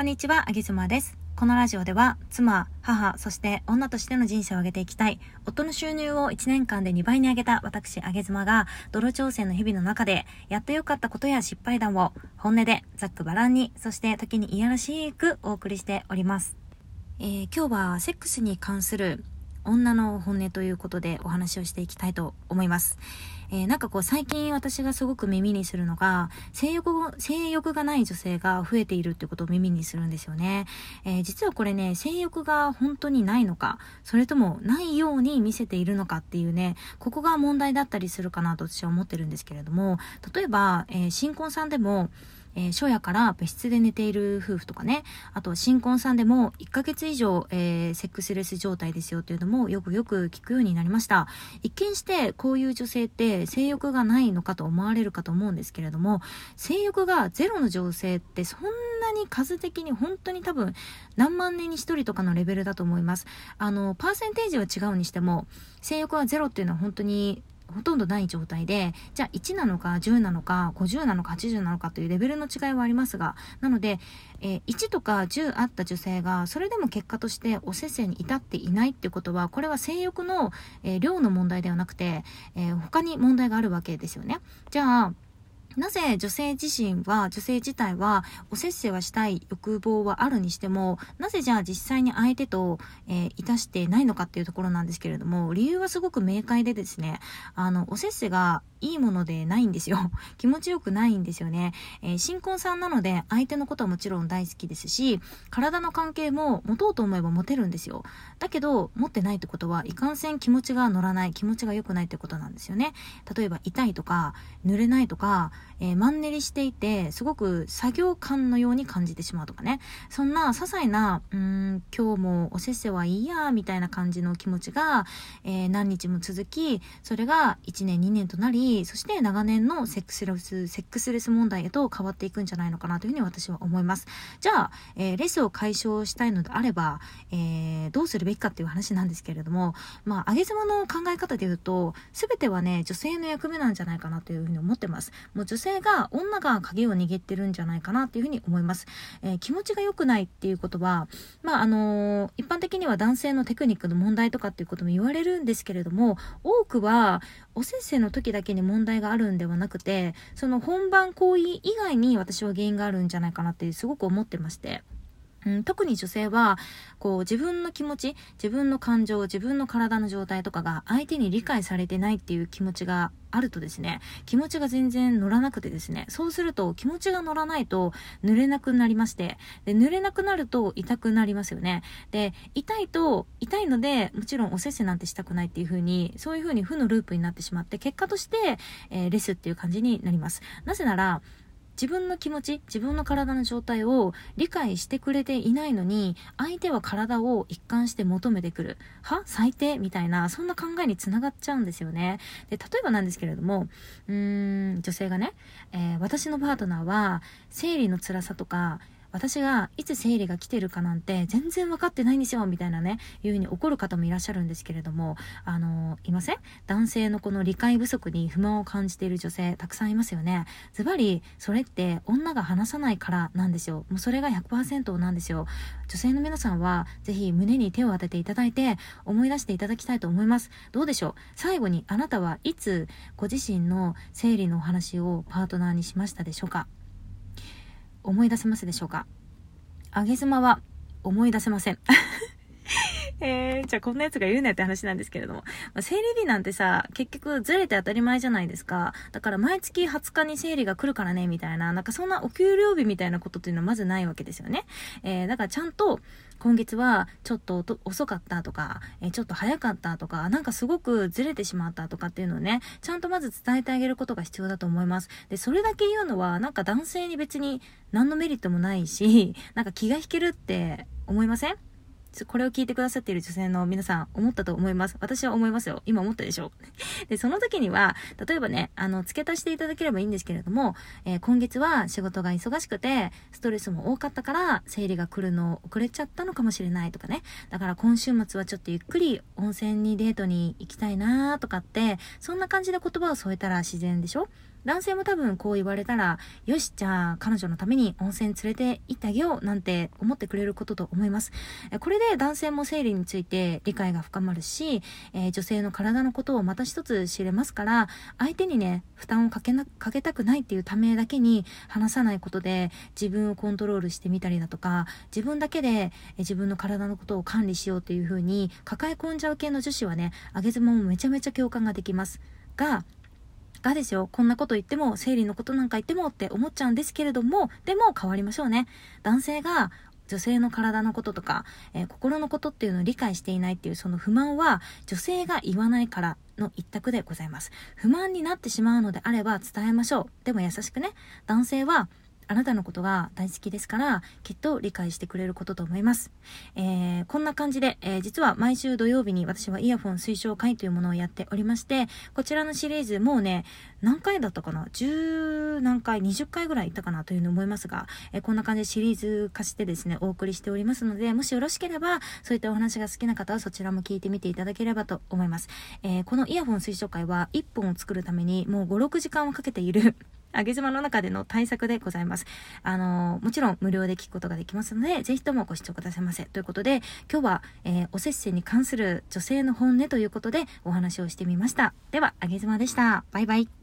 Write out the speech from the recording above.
こんにちは、あげずまです。このラジオでは、妻、母、そして女としての人生を上げていきたい、夫の収入を1年間で2倍に上げた私、あげずまが、泥調整の日々の中で、やってよかったことや失敗談を、本音で、ざっくばらんに、そして時にいやらしくお送りしております。えー、今日は、セックスに関する、女の本音ということでお話をしていきたいと思います。えー、なんかこう最近私がすごく耳にするのが、性欲、性欲がない女性が増えているってことを耳にするんですよね。えー、実はこれね、性欲が本当にないのか、それともないように見せているのかっていうね、ここが問題だったりするかなと私は思ってるんですけれども、例えば、えー、新婚さんでも、えー、初夜から別室で寝ている夫婦とかね、あと新婚さんでも1ヶ月以上、えー、セックスレス状態ですよっていうのもよくよく聞くようになりました。一見してこういう女性って性欲がないのかと思われるかと思うんですけれども、性欲がゼロの女性ってそんなに数的に本当に多分何万年に1人とかのレベルだと思います。あの、パーセンテージは違うにしても、性欲がゼロっていうのは本当にほとんどない状態で、じゃあ1なのか10なのか50なのか80なのかというレベルの違いはありますが、なので、えー、1とか10あった女性が、それでも結果としておせっせに至っていないっていうことは、これは性欲の、えー、量の問題ではなくて、えー、他に問題があるわけですよね。じゃあ、なぜ女性自身は、女性自体は、おせっせはしたい欲望はあるにしても、なぜじゃあ実際に相手と、えー、いたしてないのかっていうところなんですけれども、理由はすごく明快でですね、あの、おせっせがいいものでないんですよ。気持ちよくないんですよね。えー、新婚さんなので、相手のことはもちろん大好きですし、体の関係も持とうと思えば持てるんですよ。だけど、持ってないってことは、いかんせん気持ちが乗らない、気持ちが良くないってことなんですよね。例えば、痛いとか、濡れないとか、えー、マンネリしていて、すごく作業感のように感じてしまうとかね。そんな些細な、うん、今日もおせっせはいいや、みたいな感じの気持ちが、えー、何日も続き、それが1年2年となり、そして長年のセックスレス、セックスレス問題へと変わっていくんじゃないのかなというふうに私は思います。じゃあ、えー、レスを解消したいのであれば、え、どうするべきかっていう話なんですけれども、まあ、上げ妻の考え方で言うと、すべてはね、女性の役目なんじゃないかなというふうに思ってます。も女性が、女が鍵を握ってるんじゃないかなっていうふうに思います。えー、気持ちが良くないっていうことは、まあ、あのー、一般的には男性のテクニックの問題とかっていうことも言われるんですけれども、多くは、おせっせの時だけに問題があるんではなくて、その本番行為以外に私は原因があるんじゃないかなってすごく思ってまして。うん、特に女性は、こう自分の気持ち、自分の感情、自分の体の状態とかが相手に理解されてないっていう気持ちがあるとですね、気持ちが全然乗らなくてですね、そうすると気持ちが乗らないと濡れなくなりまして、で、濡れなくなると痛くなりますよね。で、痛いと、痛いので、もちろんおせっせなんてしたくないっていう風に、そういう風に負のループになってしまって、結果として、えー、レスっていう感じになります。なぜなら、自分の気持ち、自分の体の状態を理解してくれていないのに、相手は体を一貫して求めてくる。は？最低みたいな、そんな考えにつながっちゃうんですよね。で、例えばなんですけれども、うーん、女性がね、えー、私のパートナーは、生理の辛さとか、私がいつ生理が来てるかなんて全然分かってないんですよ、みたいなね、いうふうに怒る方もいらっしゃるんですけれども、あのいません？男性のこの理解不足に不満を感じている女性たくさんいますよね。ズバリ、それって女が話さないからなんですよ。もうそれが100%なんですよ。女性の皆さんは、ぜひ胸に手を当てていただいて、思い出していただきたいと思います。どうでしょう？最後にあなたはいつご自身の生理のお話をパートナーにしましたでしょうか？思い出せますでしょうか？上げ妻は思い出せません。えー、じゃあこんなやつが言うなって話なんですけれども。まあ、生理日なんてさ、結局ずれて当たり前じゃないですか。だから毎月20日に生理が来るからね、みたいな、なんかそんなお給料日みたいなことっていうのはまずないわけですよね。えー、だからちゃんと、今月はちょっと遅かったとか、えー、ちょっと早かったとか、なんかすごくずれてしまったとかっていうのをね、ちゃんとまず伝えてあげることが必要だと思います。で、それだけ言うのは、なんか男性に別に何のメリットもないし、なんか気が引けるって思いません？これを聞いてくださっている女性の皆さん思ったと思います。私は思いますよ。今思ったでしょ で、その時には、例えばね、あの、付け足していただければいいんですけれども、えー、今月は仕事が忙しくて、ストレスも多かったから、生理が来るの遅れちゃったのかもしれないとかね。だから今週末はちょっとゆっくり温泉にデートに行きたいなーとかって、そんな感じで言葉を添えたら自然でしょ？男性も多分こう言われたら、よし、じゃあ彼女のために温泉連れて行ってあげようなんて思ってくれることと思います。これで男性も生理について理解が深まるし、えー、女性の体のことをまた一つ知れますから、相手にね、負担をかけな、かけたくないっていうためだけに話さないことで自分をコントロールしてみたりだとか、自分だけで自分の体のことを管理しようっていう風に抱え込んじゃう系の女子はね、上げ妻もめちゃめちゃ共感ができます。が、がですよ、こんなこと言っても、生理のことなんか言ってもって思っちゃうんですけれども、でも変わりましょうね。男性が女性の体のこととか、えー、心のことっていうのを理解していないっていうその不満は女性が言わないからの一択でございます。不満になってしまうのであれば伝えましょう。でも優しくね、男性はあなたのことが大好きですから、きっと理解してくれることと思います。えー、こんな感じで、えー、実は毎週土曜日に私はイヤホン推奨会というものをやっておりまして、こちらのシリーズもうね、何回だったかな ?10 何回 ?20 回ぐらいいったかなというふうに思いますが、えー、こんな感じでシリーズ化してですね、お送りしておりますので、もしよろしければ、そういったお話が好きな方はそちらも聞いてみていただければと思います。えこのイヤホン推奨会は1本を作るためにもう5、6時間をかけているあげ妻の中での対策でございます。あのもちろん無料で聞くことができますので、ぜひともご視聴くださいませ。ということで、今日は、えー、おせっせに関する女性の本音ということでお話をしてみました。では、あげ妻でした。バイバイ。